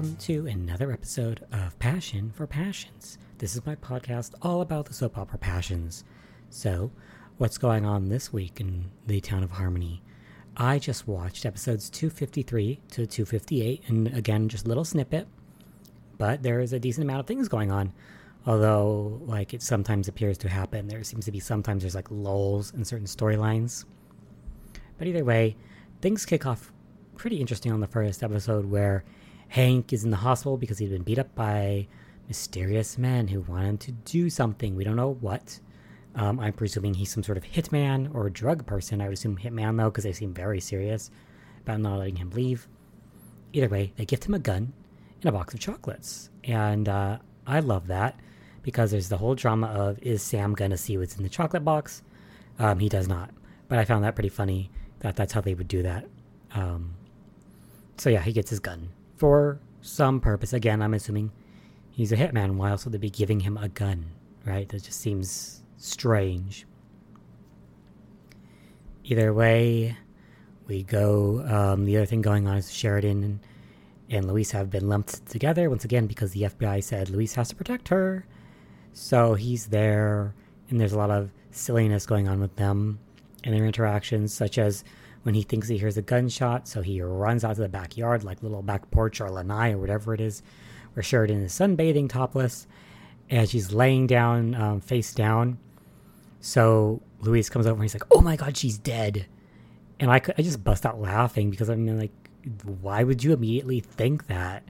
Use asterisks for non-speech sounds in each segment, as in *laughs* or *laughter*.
Welcome to another episode of Passion for Passions. This is my podcast all about the soap opera passions. So, what's going on this week in the town of Harmony? I just watched episodes 253 to 258, and again, just a little snippet, but there is a decent amount of things going on. Although, like, it sometimes appears to happen. There seems to be sometimes there's like lulls in certain storylines. But either way, things kick off pretty interesting on the first episode where Hank is in the hospital because he'd been beat up by mysterious men who want him to do something. We don't know what. Um, I'm presuming he's some sort of hitman or drug person. I would assume hitman though, because they seem very serious about not letting him leave. Either way, they gift him a gun and a box of chocolates, and uh, I love that because there's the whole drama of is Sam gonna see what's in the chocolate box? Um, he does not, but I found that pretty funny that that's how they would do that. Um, so yeah, he gets his gun for some purpose. Again, I'm assuming he's a hitman. Why else would they be giving him a gun? Right? That just seems strange. Either way, we go. Um, the other thing going on is Sheridan and, and Luis have been lumped together once again because the FBI said Luis has to protect her. So he's there, and there's a lot of silliness going on with them and their interactions, such as when he thinks he hears a gunshot, so he runs out to the backyard, like little back porch or lanai or whatever it is, where Sheridan is sunbathing topless, and she's laying down, um, face down. So Luis comes over and he's like, "Oh my god, she's dead," and I, I just bust out laughing because I mean, like, why would you immediately think that?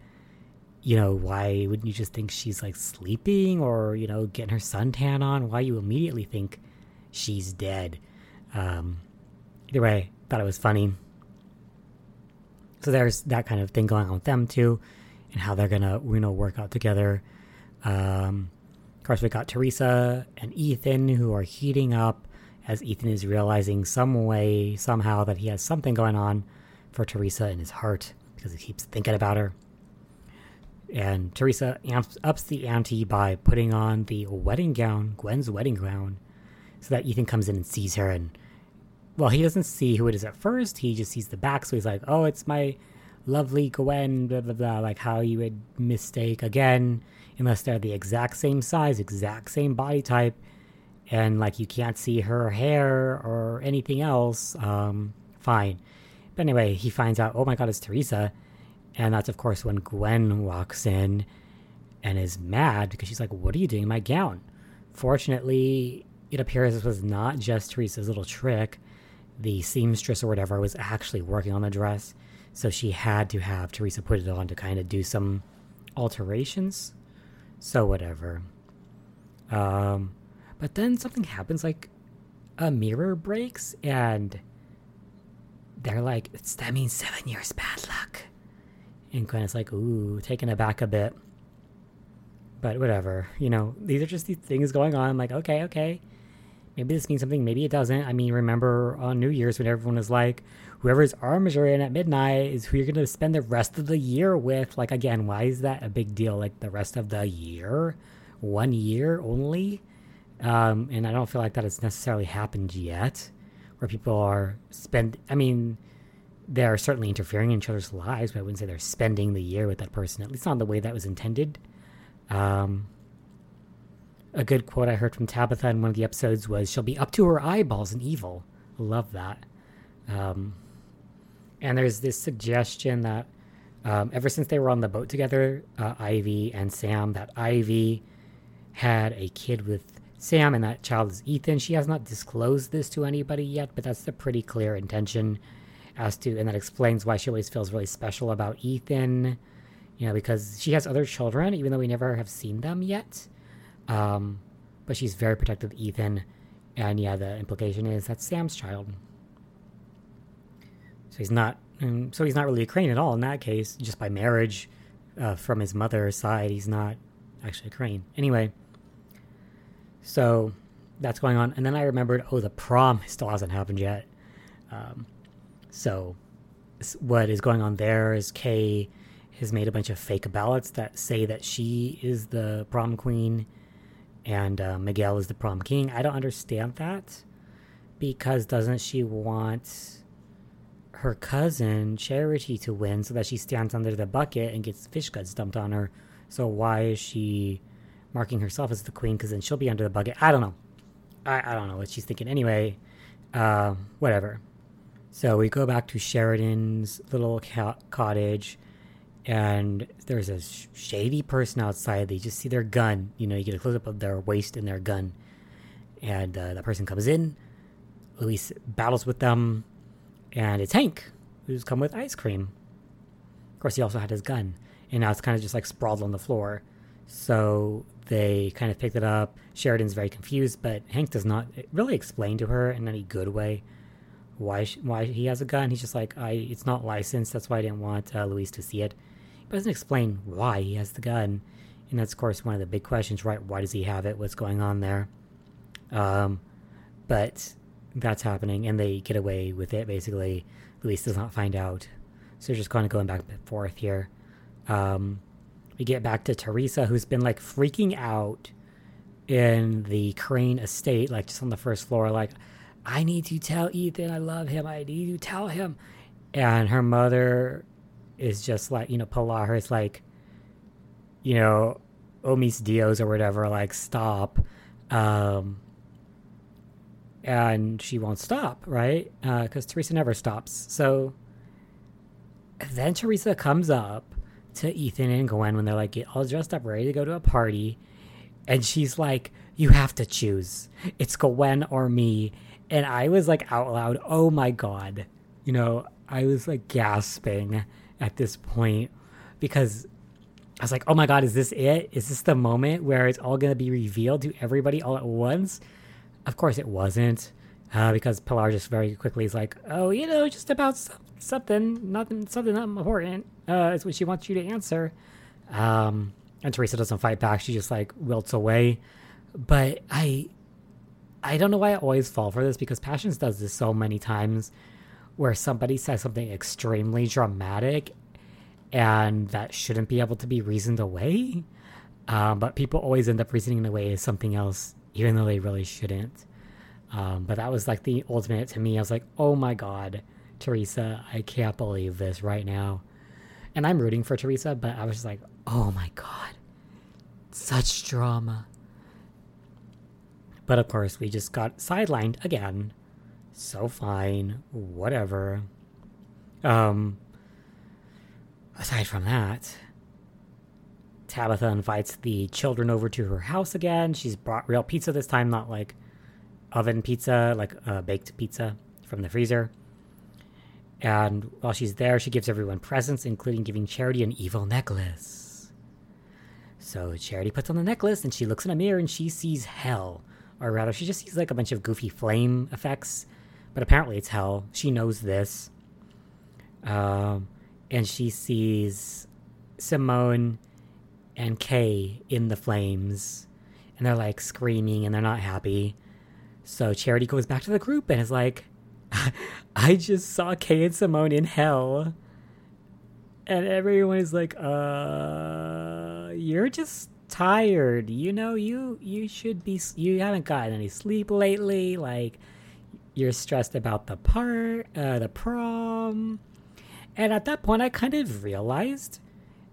You know, why wouldn't you just think she's like sleeping or you know getting her suntan on? Why you immediately think she's dead? Um, either way, thought it was funny. So there's that kind of thing going on with them too, and how they're gonna you know work out together. Um, of course, we got Theresa and Ethan who are heating up as Ethan is realizing some way somehow that he has something going on for Theresa in his heart because he keeps thinking about her. And Theresa amps, ups the ante by putting on the wedding gown, Gwen's wedding gown, so that Ethan comes in and sees her and well, he doesn't see who it is at first. He just sees the back, so he's like, "Oh, it's my lovely Gwen." Blah blah blah. Like how you would mistake again, unless they're the exact same size, exact same body type, and like you can't see her hair or anything else. Um, fine. But anyway, he finds out, "Oh my God, it's Theresa," and that's of course when Gwen walks in and is mad because she's like, "What are you doing in my gown?" Fortunately, it appears this was not just Theresa's little trick the seamstress or whatever was actually working on the dress. So she had to have Theresa put it on to kind of do some alterations. So whatever. Um, but then something happens like a mirror breaks and they're like, that means seven years bad luck. And Gwen's like, ooh, taken aback a bit. But whatever, you know, these are just these things going on. I'm like, okay, okay. Maybe this means something, maybe it doesn't. I mean, remember on New Year's when everyone was like, whoever's arms are in at midnight is who you're going to spend the rest of the year with. Like, again, why is that a big deal? Like, the rest of the year? One year only? Um, and I don't feel like that has necessarily happened yet, where people are spend. I mean, they're certainly interfering in each other's lives, but I wouldn't say they're spending the year with that person. At least not the way that was intended. Um, a good quote I heard from Tabitha in one of the episodes was, "She'll be up to her eyeballs in evil." Love that. Um, and there's this suggestion that um, ever since they were on the boat together, uh, Ivy and Sam, that Ivy had a kid with Sam, and that child is Ethan. She has not disclosed this to anybody yet, but that's a pretty clear intention as to, and that explains why she always feels really special about Ethan. You know, because she has other children, even though we never have seen them yet. Um, but she's very protective of Ethan. And yeah, the implication is that's Sam's child. So he's not, um, so he's not really a crane at all in that case. Just by marriage, uh, from his mother's side, he's not actually a crane. Anyway, so that's going on. And then I remembered, oh, the prom still hasn't happened yet. Um, so what is going on there is Kay has made a bunch of fake ballots that say that she is the prom queen and uh, Miguel is the prom king. I don't understand that because doesn't she want her cousin Charity to win so that she stands under the bucket and gets fish guts dumped on her. So why is she marking herself as the queen? Because then she'll be under the bucket. I don't know. I, I don't know what she's thinking. Anyway, uh, whatever. So we go back to Sheridan's little ca- cottage, and there's a sh- shady person outside. They just see their gun. You know, you get a close up of their waist and their gun. And uh, the person comes in. Luis battles with them, and it's Hank, who's come with ice cream. Of course, he also had his gun, and now it's kind of just like sprawled on the floor. So they kind of picked it up. Sheridan's very confused, but Hank does not really explain to her in any good way why why he has a gun. He's just like, I it's not licensed. That's why I didn't want uh, Luis to see it. He doesn't explain why he has the gun, and that's of course one of the big questions, right? Why does he have it? What's going on there? Um, but that's happening, and they get away with it. Basically, Luis does not find out, so they're just kind of going back and forth here. Um, we get back to Theresa, who's been like freaking out in the Crane estate, like just on the first floor, like I need to tell Ethan I love him. I need to tell him. And her mother is just like, you know, Pilar is like, you know, Omis Dios or whatever, like, stop. Um, and she won't stop, right? Because uh, Theresa never stops. So then Theresa comes up to Ethan and Gwen when they're like get all dressed up, ready to go to a party. And she's like, You have to choose. It's Gwen or me and I was like out loud, oh my God. You know, I was like gasping at this point because I was like, oh my God, is this it? Is this the moment where it's all going to be revealed to everybody all at once? Of course it wasn't. Uh, because Pilar just very quickly is like, oh, you know, just about something, nothing, something not important. Uh, is what she wants you to answer. Um, and Theresa doesn't fight back. She just like wilts away. But I, I don't know why I always fall for this because Passions does this so many times where somebody says something extremely dramatic and that shouldn't be able to be reasoned away. Um, but people always end up reasoning away as something else, even though they really shouldn't. Um, but that was like the ultimate to me. I was like, oh my God, Theresa, I can't believe this right now. And I'm rooting for Theresa, but I was just like, oh my God, such drama. But of course, we just got sidelined again. So fine, whatever. Um, aside from that, Tabitha invites the children over to her house again. She's brought real pizza this time, not like oven pizza, like uh, baked pizza from the freezer. And while she's there, she gives everyone presents, including giving Charity an evil necklace. So Charity puts on the necklace and she looks in a mirror and she sees hell or rather, she just sees like a bunch of goofy flame effects. But apparently, it's hell. She knows this. Um, and she sees Simone and Kay in the flames. And they're like screaming and they're not happy. So Charity goes back to the group and is like, *laughs* I just saw Kay and Simone in hell. And everyone is like, uh, you're just tired. You know, you you should be. You haven't gotten any sleep lately. Like you're stressed about the part, uh, the prom. And at that point, I kind of realized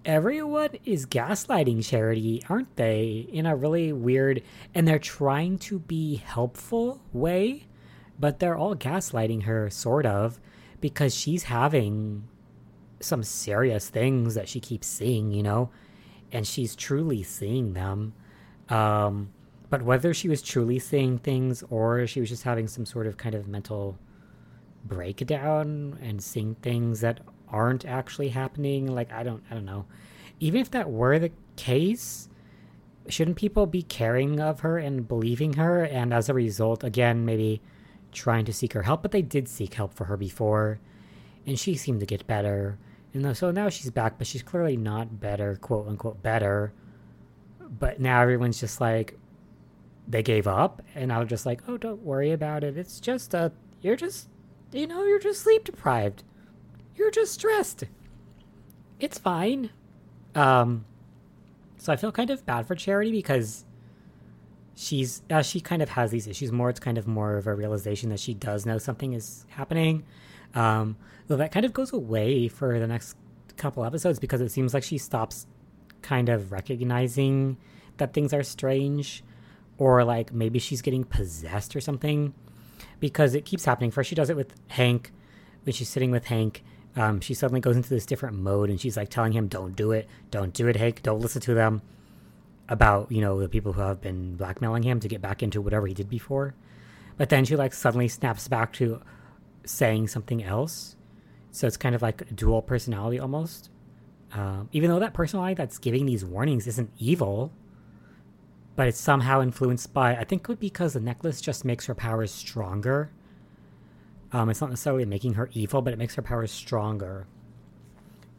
everyone is gaslighting Charity, aren't they? In a really weird, and they're trying to be helpful way, but they're all gaslighting her, sort of, because she's having some serious things that she keeps seeing, you know? and she's truly seeing them. Um, but whether she was truly seeing things or she was just having some sort of kind of mental breakdown and seeing things that aren't actually happening, like I don't, I don't know. Even if that were the case, shouldn't people be caring of her and believing her? And as a result, again, maybe trying to seek her help. But they did seek help for her before, and she seemed to get better. And so now she's back, but she's clearly not better, quote unquote, better. But now everyone's just like, they gave up, and i was just like, oh, don't worry about it. It's just a, you're just, you know, you're just sleep deprived. You're just stressed. It's fine. Um, so I feel kind of bad for Charity because she's uh, she kind of has these issues more. It's kind of more of a realization that she does know something is happening, Um, though that kind of goes away for the next couple episodes because it seems like she stops kind of recognizing that things are strange or like maybe she's getting possessed or something because it keeps happening. First, she does it with Hank when she's sitting with Hank. Um, she suddenly goes into this different mode and she's like telling him, Don't do it, don't do it, Hank, don't listen to them. About, you know, the people who have been blackmailing him to get back into whatever he did before. But then she like suddenly snaps back to saying something else. So it's kind of like dual personality almost. Um, even though that personality that's giving these warnings isn't evil, but it's somehow influenced by, I think it would be because the necklace just makes her powers stronger. Um, it's not necessarily making her evil, but it makes her powers stronger.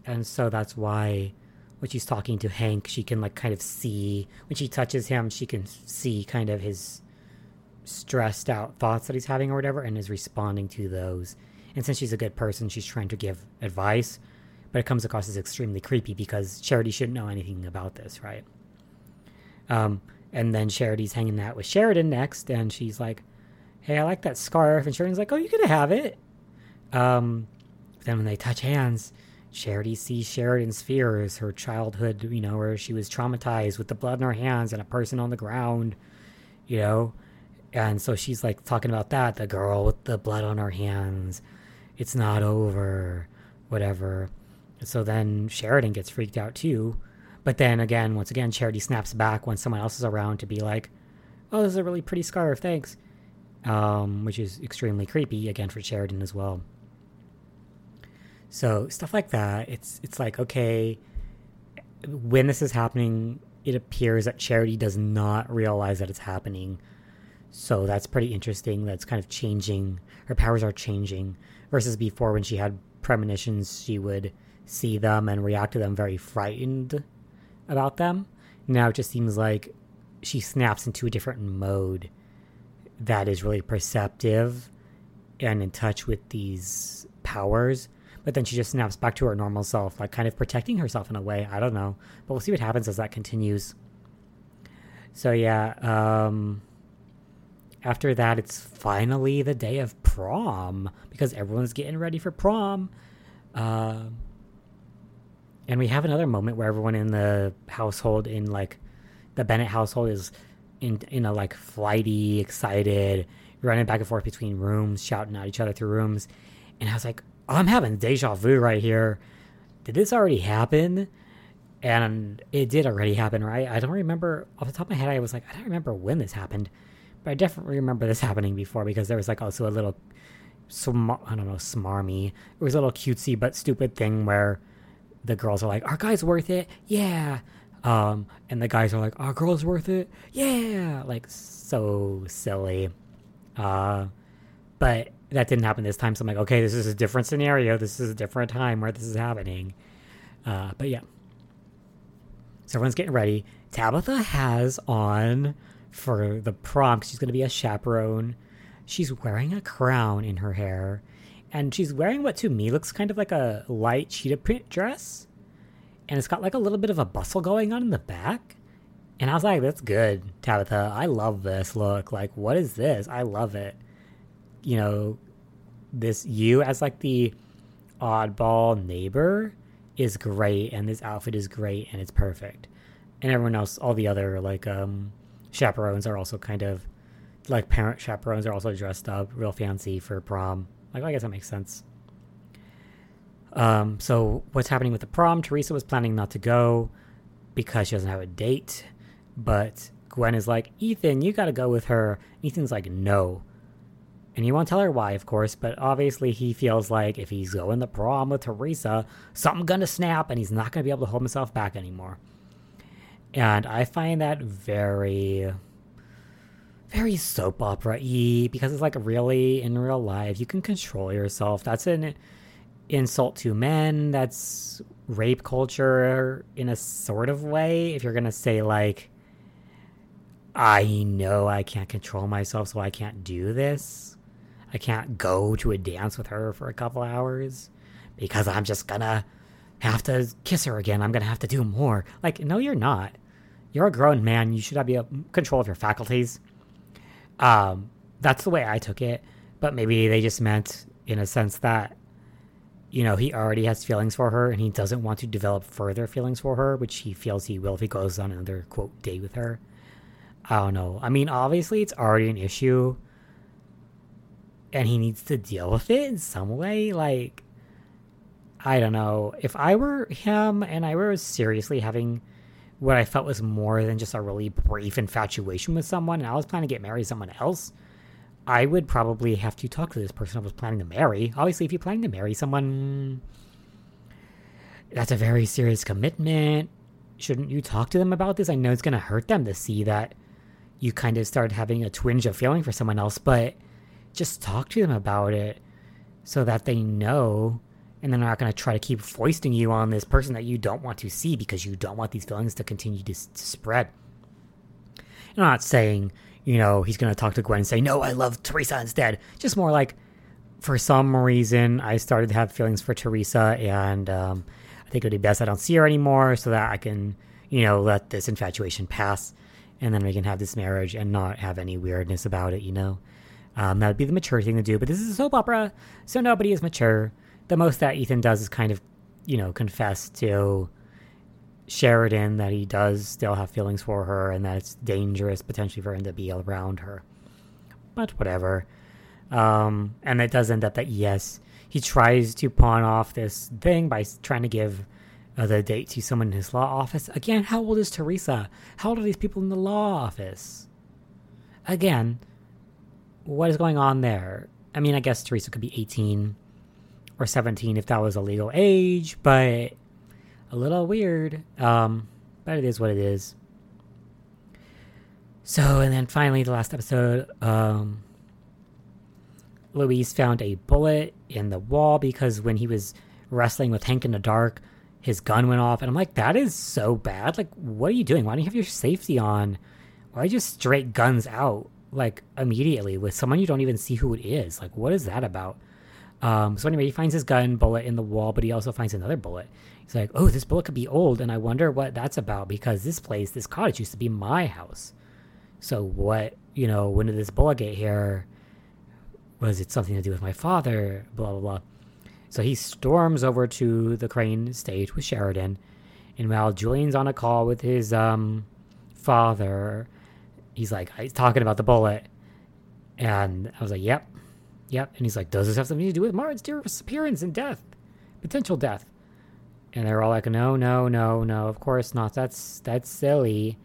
And so that's why when she's talking to Hank, she can like kind of see, when she touches him, she can see kind of his stressed out thoughts that he's having or whatever and is responding to those. And since she's a good person, she's trying to give advice, but it comes across as extremely creepy because Charity shouldn't know anything about this, right? Um, and then Charity's hanging out with Sheridan next, and she's like, "Hey, I like that scarf," and Sheridan's like, "Oh, you can have it." Um, then when they touch hands, Charity sees Sheridan's fears, her childhood, you know, where she was traumatized with the blood in her hands and a person on the ground, you know, and so she's like talking about that, the girl with the blood on her hands, it's not over, whatever. So then Sheridan gets freaked out too but then again, once again, Charity snaps back when someone else is around to be like, "Oh, this is a really pretty scarf, thanks," um, which is extremely creepy again for Sheridan as well. So stuff like that. It's it's like okay, when this is happening, it appears that Charity does not realize that it's happening. So that's pretty interesting. That's kind of changing. Her powers are changing versus before when she had premonitions, she would see them and react to them very frightened about them. Now it just seems like she snaps into a different mode that is really perceptive and in touch with these powers. But then she just snaps back to her normal self, like kind of protecting herself in a way. I don't know. But we'll see what happens as that continues. So, yeah. Um, after that, it's finally the day of prom because everyone's getting ready for prom. Uh, and we have another moment where everyone in the household in like the Bennett household is in in a like flighty, excited, running back and forth between rooms, shouting at each other through rooms. And I was like, oh, I'm having deja vu right here. Did this already happen? And it did already happen, right? I don't remember off the top of my head. I was like, I don't remember when this happened, but I definitely remember this happening before because there was like also a little, smar- I don't know, smarmy. It was a little cutesy but stupid thing where the girls are like, "Our guy's worth it, yeah," um, and the guys are like, "Our girl's worth it, yeah," like so silly. Uh, but that didn't happen this time, so I'm like, okay, this is a different scenario. This is a different time where this is happening. Uh, but yeah, so everyone's getting ready. Tabitha has on for the prom. She's going to be a chaperone. She's wearing a crown in her hair and she's wearing what to me looks kind of like a light cheetah print dress. And it's got like a little bit of a bustle going on in the back. And i was like that's good tabitha. I love this look. Like what is this? I love it. You know this you as like the oddball neighbor is great and this outfit is great and it's perfect. And everyone else all the other like um chaperones are also kind of like parent chaperones are also dressed up real fancy for prom like, I guess that makes sense. Um, so what's happening with the prom? Theresa was planning not to go because she doesn't have a date, but Gwen is like, Ethan, you gotta go with her. Ethan's like, no. And he won't tell her why, of course, but obviously he feels like if he's going to prom with Theresa, something's gonna snap and he's not gonna be able to hold himself back anymore. And I find that very very soap opera y because it's like really in real life you can control yourself. That's an insult to men. That's rape culture in a sort of way. If you're gonna say like i know i can't control myself so i can't do this. I can't go to a dance with her for a couple hours because i'm just gonna have to kiss her again. I'm gonna have to do more. Like no you're not. You're a grown man. You should have control of your faculties um, that's the way I took it. But maybe they just meant, in a sense, that you know, he already has feelings for her and he doesn't want to develop further feelings for her, which he feels he will if he goes on another quote date with her. I don't know. I mean, obviously, it's already an issue and he needs to deal with it in some way. Like, I don't know. If I were him and I were seriously having what I felt was more than just a really brief infatuation with someone and I was planning to get married to someone else, I would probably have to talk to this person I was planning to marry. Obviously, if you're planning to marry someone, that's a very serious commitment. Shouldn't you talk to them about this? I know it's going to hurt them to see that you kind of start having a twinge of feeling for someone else, but just talk to them about it so that they know and then they're not going to try to keep foisting you on this person that you don't want to see because you don't want these feelings to continue to, to spread. I'm not saying you know, he's going to talk to Gwen and say, No, I love Theresa instead. Just more like, for some reason, I started to have feelings for Theresa, and um, I think it would be best I don't see her anymore so that I can, you know, let this infatuation pass, and then we can have this marriage and not have any weirdness about it, you know? Um, that would be the mature thing to do, but this is a soap opera, so nobody is mature. The most that Ethan does is kind of, you know, confess to Sheridan that he does still have feelings for her and that it's dangerous potentially for him to be around her. But whatever. Um, and it does end up that, yes, he tries to pawn off this thing by trying to give uh, the date to someone in his law office. Again, how old is Theresa? How old are these people in the law office? Again, what is going on there? I mean, I guess Theresa could be 18 or 17 if that was a legal age, but a little weird. Um, but it is what it is. So, and then finally, the last episode, um, Luis found a bullet in the wall because when he was wrestling with Hank in the dark, his gun went off. And I'm like, that is so bad. Like, what are you doing? Why don't you have your safety on? Why just straight guns out, like, immediately with someone you don't even see who it is? Like, what is that about? Um, so anyway, he finds his gun bullet in the wall, but he also finds another bullet. He's like, oh, this bullet could be old, and I wonder what that's about because this place, this cottage used to be my house. So what, you know, when did this bullet get here? Was it something to do with my father? Blah, blah, blah. So he storms over to the Crane estate with Sheridan. And while Julian's on a call with his um, father, he's like, he's talking about the bullet. And I was like, yep, yep. And he's like, does this have something to do with Martin's disappearance and death? Potential death. And they're all like, no, no, no, no, of course not. That's that's silly.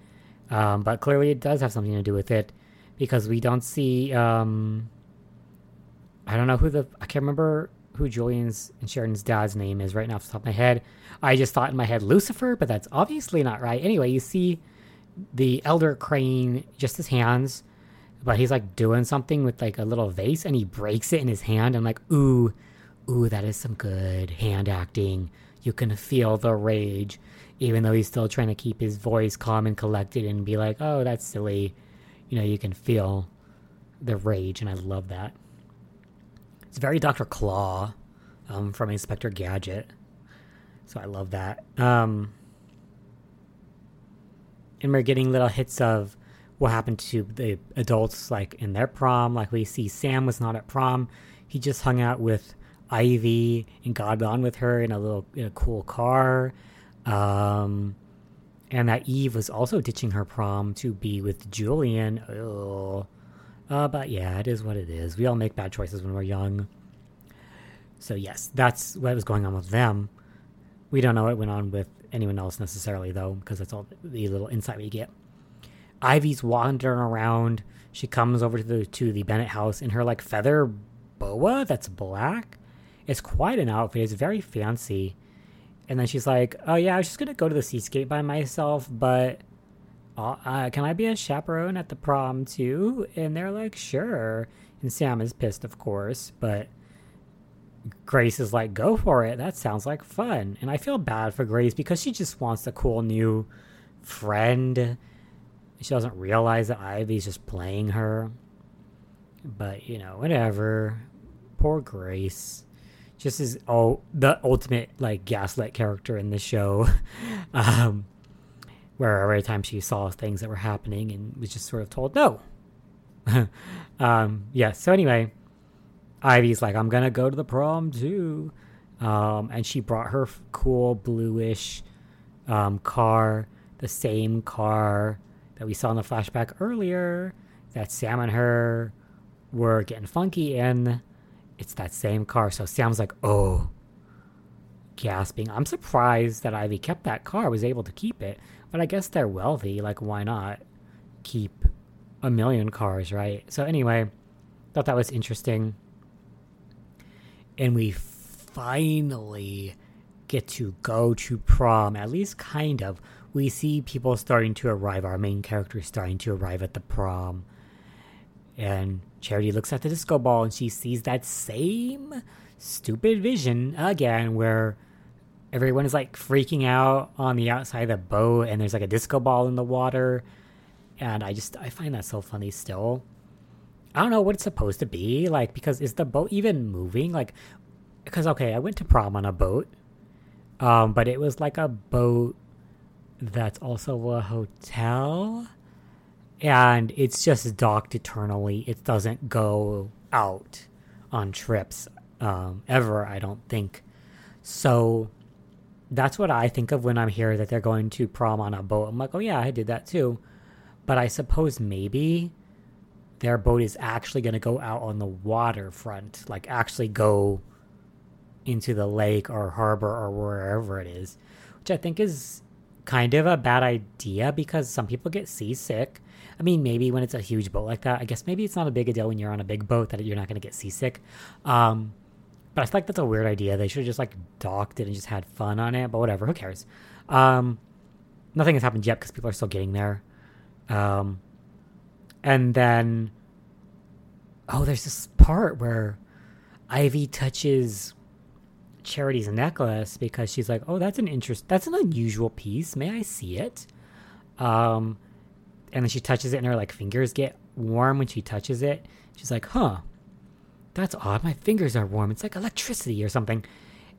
Um, but clearly it does have something to do with it because we don't see. Um, I don't know who the I can't remember who Julian's and Sheridan's dad's name is right now off the top of my head. I just thought in my head Lucifer, but that's obviously not right. Anyway, you see the elder Crane, just his hands, but he's like doing something with like a little vase and he breaks it in his hand. I'm like, ooh, ooh, that is some good hand acting you can feel the rage, even though he's still trying to keep his voice calm and collected and be like, oh, that's silly. You know, you can feel the rage, and I love that. It's very Dr. Claw um, from Inspector Gadget. So I love that. Um, and we're getting little hits of what happened to the adults, like in their prom. Like we see Sam was not at prom. He just hung out with Ivy and got on with her in a little in a cool car. Um, and that Eve was also ditching her prom to be with Julian. Ugh. Uh, but yeah, it is what it is. We all make bad choices when we're young. So yes, that's what was going on with them. We don't know what went on with anyone else necessarily, though, because that's all the little insight we get. Ivy's wandering around. She comes over to the to the Bennett house in her like feather boa that's black. It's quite an outfit. It's very fancy. And then she's like, "Oh yeah, I was just gonna go to the seascape by myself, but uh, uh, can I be a chaperone at the prom too?" And they're like, "Sure." And Sam is pissed, of course, but Grace is like, "Go for it. That sounds like fun." And I feel bad for Grace because she just wants a cool new friend. She doesn't realize that Ivy's just playing her. But you know, whatever. Poor Grace just is oh the ultimate like gaslight character in the show *laughs* um where every time she saw things that were happening and was just sort of told no *laughs* um yeah so anyway ivy's like i'm gonna go to the prom too Um, and she brought her cool bluish um, car, the same car that we saw in the flashback earlier that Sam and her were getting funky in. It's that same car. So Sam's like, oh, gasping. I'm surprised that Ivy kept that car, was able to keep it. But I guess they're wealthy. Like, why not keep a million cars, right? So, anyway, thought that was interesting. And we finally get to go to prom, at least kind of. We see people starting to arrive, our main character is starting to arrive at the prom. And Charity looks at the disco ball and she sees that same stupid vision again where everyone is like freaking out on the outside of the boat and there's like a disco ball in the water. And I just, I find that so funny still. I don't know what it's supposed to be. Like, because is the boat even moving? Like, because, okay, I went to prom on a boat. Um, but it was like a boat that's also a hotel and it's just docked eternally. It doesn't go out on trips um, ever, I don't think. So that's what I think of when I'm here that they're going to prom on a boat. I'm like, oh yeah, I did that too. But I suppose maybe their boat is actually going to go out on the waterfront, like actually go into the lake or harbor or wherever it is, which I think is kind of a bad idea because some people get seasick I mean, maybe when it's a huge boat like that, I guess maybe it's not a big a deal when you're on a big boat that you're not going to get seasick. Um, but I feel like that's a weird idea. They should have just like docked it and just had fun on it. But whatever, who cares? Um, nothing has happened yet because people are still getting there. Um, and then, oh, there's this part where Ivy touches Charity's necklace because she's like, "Oh, that's an interest. That's an unusual piece. May I see it?" Um, and then she touches it and her like fingers get warm when she touches it. She's like, huh, that's odd. My fingers are warm. It's like electricity or something.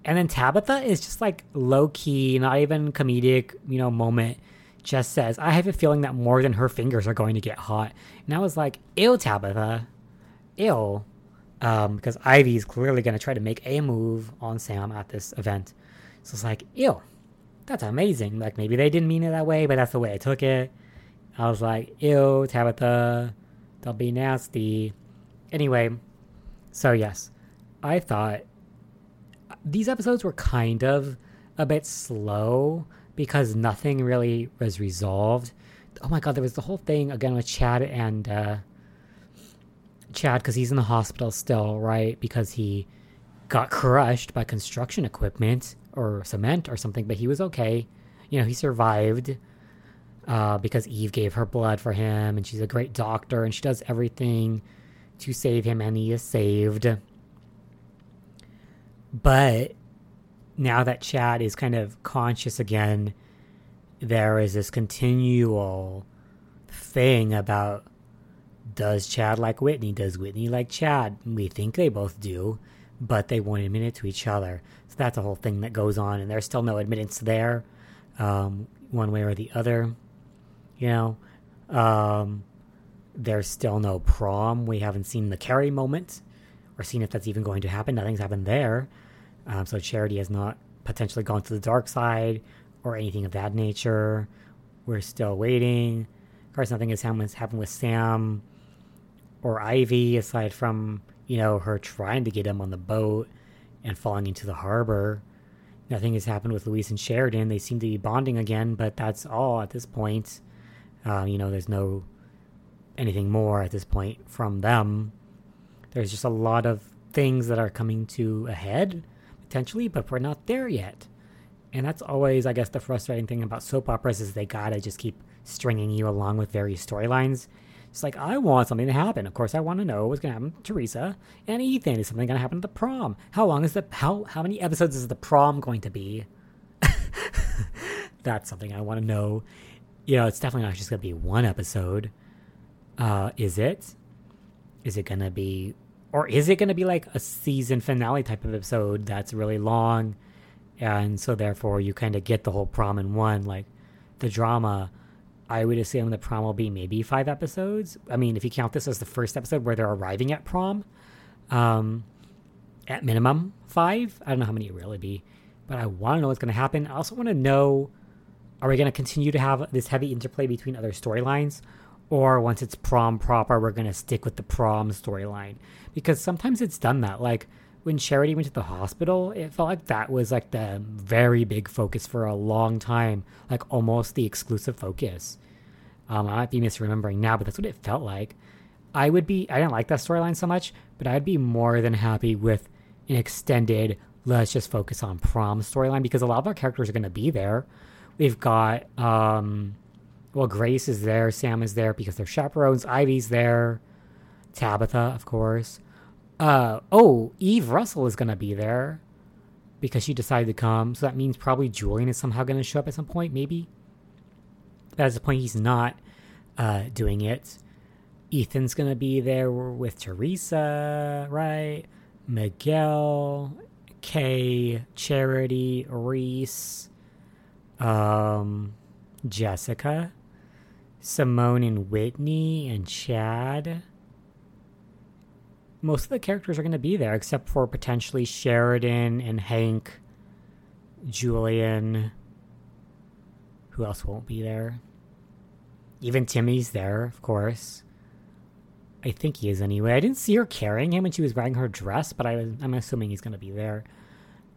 And then Tabitha is just like low key, not even comedic, you know, moment. Just says, I have a feeling that more than her fingers are going to get hot. And I was like, ew, Tabitha. Ew. Um, because Ivy is clearly going to try to make a move on Sam at this event. So it's like, ew, that's amazing. Like maybe they didn't mean it that way, but that's the way I took it. I was like, ew, Tabitha, don't be nasty. Anyway, so yes, I thought these episodes were kind of a bit slow because nothing really was resolved. Oh my god, there was the whole thing again with Chad and uh, Chad because he's in the hospital still, right? Because he got crushed by construction equipment or cement or something, but he was okay. You know, he survived uh, because Eve gave her blood for him, and she's a great doctor, and she does everything to save him, and he is saved. But now that Chad is kind of conscious again, there is this continual thing about does Chad like Whitney? Does Whitney like Chad? We think they both do, but they won't admit it to each other. So that's a whole thing that goes on, and there's still no admittance there, um, one way or the other. You know, um, there's still no prom. We haven't seen the Carrie moment or seen if that's even going to happen. Nothing's happened there. Um, so Charity has not potentially gone to the dark side or anything of that nature. We're still waiting. Of course, nothing has happened with Sam or Ivy aside from, you know, her trying to get him on the boat and falling into the harbor. Nothing has happened with Luis and Sheridan. They seem to be bonding again, but that's all at this point. Uh, you know, there's no anything more at this point from them. There's just a lot of things that are coming to a head potentially, but we're not there yet. And that's always, I guess, the frustrating thing about soap operas is they gotta just keep stringing you along with various storylines. It's like I want something to happen. Of course, I want to know what's gonna happen to Theresa and Ethan. Is something gonna happen at the prom? How long is the how how many episodes is the prom going to be? *laughs* That's something I want to know you know, it's definitely not just going to be one episode. Uh, is it? Is it going to be, or is it going to be like a season finale type of episode that's really long? And so therefore you kind of get the whole prom in one. Like the drama, I would assume the prom will be maybe five episodes. I mean, if you count this as the first episode where they're arriving at prom. Um, at minimum five. I don't know how many it really be, but I want to know what's going to happen. I also want to know are we going to continue to have this heavy interplay between other storylines? Or once it's prom proper, we're going to stick with the prom storyline? Because sometimes it's done that. Like when Charity went to the hospital, it felt like that was like the very big focus for a long time, like almost the exclusive focus. Um, I might be misremembering now, but that's what it felt like. I would be, I didn't like that storyline so much, but I'd be more than happy with an extended, let's just focus on prom storyline because a lot of our characters are going to be there. We've got, um, well, Grace is there, Sam is there because they're chaperones, Ivy's there, Tabitha, of course. Uh, oh, Eve Russell is going to be there because she decided to come. So that means probably Julian is somehow going to show up at some point, maybe. That's the point he's not uh, doing it. Ethan's going to be there with Theresa, right? Miguel, Kay, Charity, Reese, um, Jessica, Simone and Whitney, and Chad. Most of the characters are going to be there, except for potentially Sheridan and Hank, Julian. Who else won't be there? Even Timmy's there, of course. I think he is anyway. I didn't see her carrying him when she was wearing her dress, but I I'm assuming he's going to be there.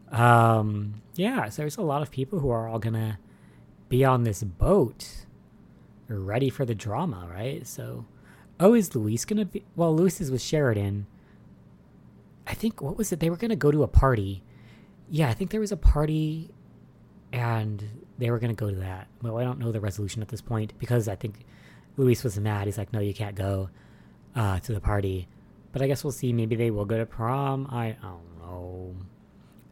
Um, yeah, so there's a lot of people who are all going to be on this boat ready for the drama, right? So, oh, is Luis going to be? Well, Luis is with Sheridan. I think, what was it? They were going to go to a party. Yeah, I think there was a party and they were going to go to that. Well, I don't know the resolution at this point because I think Luis was mad. He's like, no, you can't go uh, to the party. But I guess we'll see. Maybe they will go to prom. I, don't know.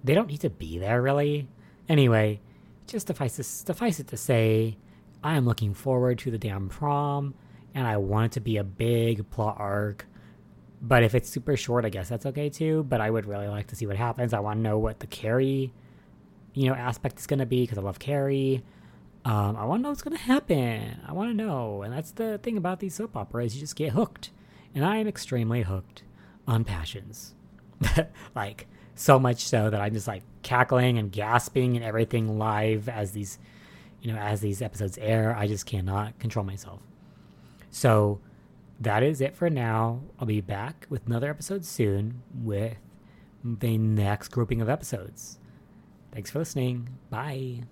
They don't need to be there, really. Anyway, just suffice, suffice it to say, I am looking forward to the damn prom, and I want it to be a big plot arc. But if it's super short, I guess that's okay too. But I would really like to see what happens. I want to know what the Carrie, you know, aspect is going to be because I love Carrie. Um, I want to know what's going to happen. I want to know, and that's the thing about these soap operas. You just get hooked and I am extremely hooked on passions. *laughs* like, so much so that I'm just like cackling and gasping and everything live as these, you know, as these episodes air. I just cannot control myself. So, that is it for now. I'll be back with another episode soon with the next grouping of episodes. Thanks for listening. Bye.